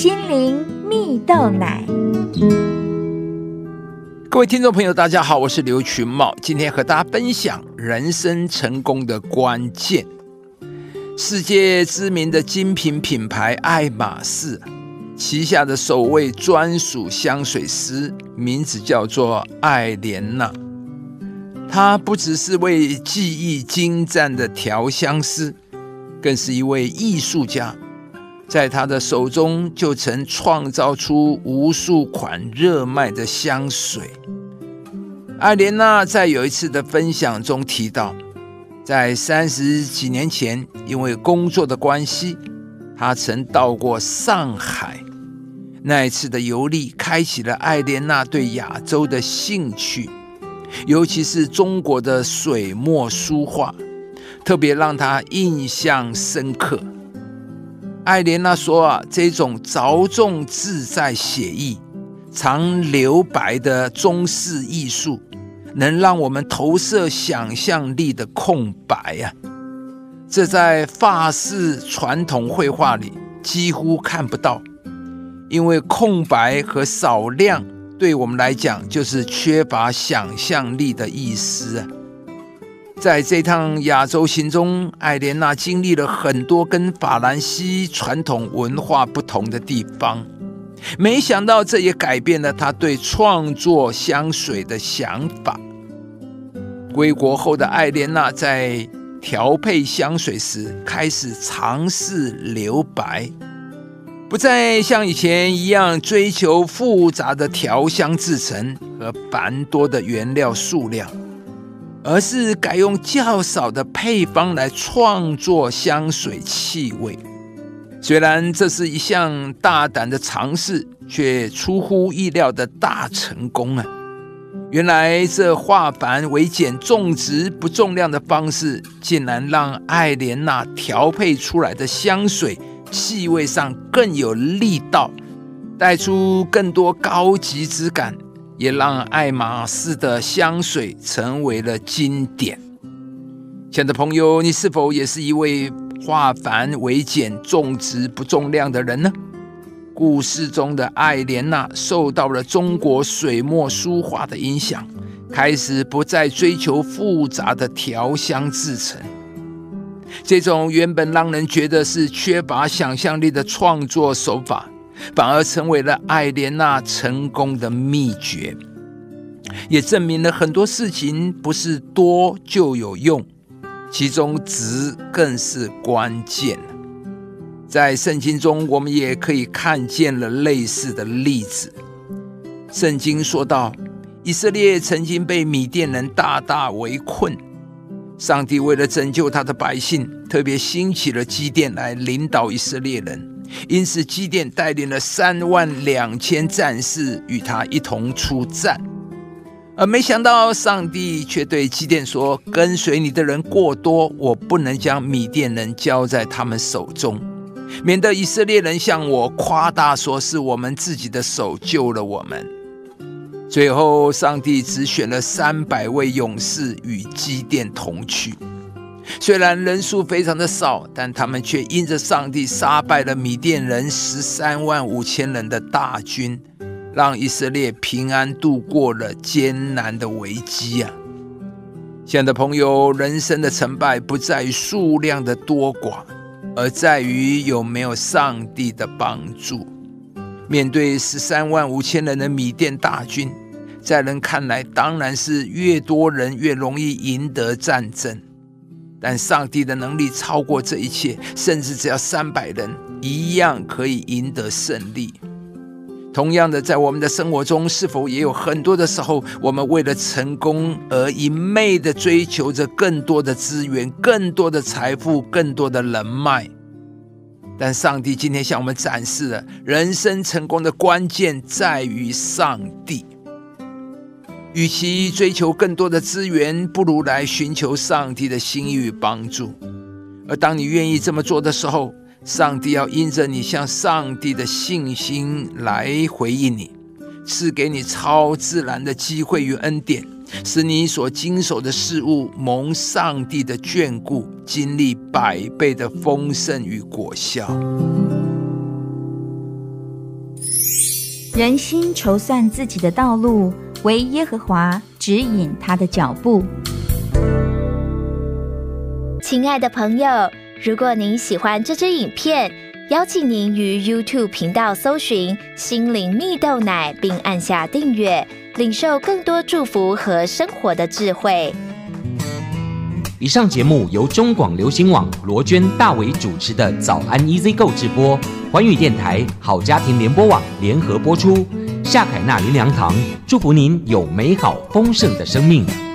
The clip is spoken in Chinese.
心灵蜜豆奶。各位听众朋友，大家好，我是刘群茂，今天和大家分享人生成功的关键。世界知名的精品品牌爱马仕旗下的首位专属香水师，名字叫做艾莲娜。她不只是位技艺精湛的调香师，更是一位艺术家。在他的手中，就曾创造出无数款热卖的香水。艾莲娜在有一次的分享中提到，在三十几年前，因为工作的关系，她曾到过上海。那一次的游历，开启了艾莲娜对亚洲的兴趣，尤其是中国的水墨书画，特别让她印象深刻。艾莲娜说：“啊，这种着重自在写意、常留白的中式艺术，能让我们投射想象力的空白呀。这在法式传统绘画里几乎看不到，因为空白和少量对我们来讲就是缺乏想象力的意思啊。”在这趟亚洲行中，艾莲娜经历了很多跟法兰西传统文化不同的地方。没想到，这也改变了她对创作香水的想法。归国后的艾莲娜在调配香水时，开始尝试留白，不再像以前一样追求复杂的调香制成和繁多的原料数量。而是改用较少的配方来创作香水气味。虽然这是一项大胆的尝试，却出乎意料的大成功啊！原来这化繁为简、种植不重量的方式，竟然让艾莲娜调配出来的香水气味上更有力道，带出更多高级质感。也让爱马仕的香水成为了经典。亲爱的朋友，你是否也是一位化繁为简、重质不重量的人呢？故事中的艾莲娜受到了中国水墨书画的影响，开始不再追求复杂的调香制成。这种原本让人觉得是缺乏想象力的创作手法。反而成为了艾莲娜成功的秘诀，也证明了很多事情不是多就有用，其中值更是关键。在圣经中，我们也可以看见了类似的例子。圣经说到，以色列曾经被米甸人大大围困，上帝为了拯救他的百姓，特别兴起了基甸来领导以色列人。因此，基甸带领了三万两千战士与他一同出战，而没想到上帝却对基甸说：“跟随你的人过多，我不能将米甸人交在他们手中，免得以色列人向我夸大，说是我们自己的手救了我们。”最后，上帝只选了三百位勇士与基甸同去。虽然人数非常的少，但他们却因着上帝杀败了米甸人十三万五千人的大军，让以色列平安度过了艰难的危机啊！亲爱的朋友，人生的成败不在于数量的多寡，而在于有没有上帝的帮助。面对十三万五千人的米甸大军，在人看来，当然是越多人越容易赢得战争。但上帝的能力超过这一切，甚至只要三百人一样可以赢得胜利。同样的，在我们的生活中，是否也有很多的时候，我们为了成功而一昧的追求着更多的资源、更多的财富、更多的人脉？但上帝今天向我们展示了，人生成功的关键在于上帝。与其追求更多的资源，不如来寻求上帝的心意与帮助。而当你愿意这么做的时候，上帝要因着你向上帝的信心来回应你，赐给你超自然的机会与恩典，使你所经手的事物蒙上帝的眷顾，经历百倍的丰盛与果效。人心筹算自己的道路，唯耶和华指引他的脚步。亲爱的朋友，如果您喜欢这支影片，邀请您于 YouTube 频道搜寻“心灵蜜豆奶”，并按下订阅，领受更多祝福和生活的智慧。以上节目由中广流行网罗娟、大伟主持的《早安 EZ 购》直播，环宇电台好家庭联播网联合播出。夏凯纳林良堂祝福您有美好丰盛的生命。